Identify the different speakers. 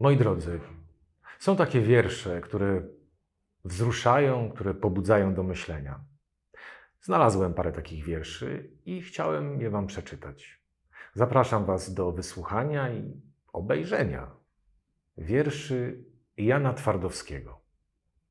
Speaker 1: Moi drodzy, są takie wiersze, które wzruszają, które pobudzają do myślenia. Znalazłem parę takich wierszy i chciałem je Wam przeczytać. Zapraszam Was do wysłuchania i obejrzenia wierszy Jana Twardowskiego.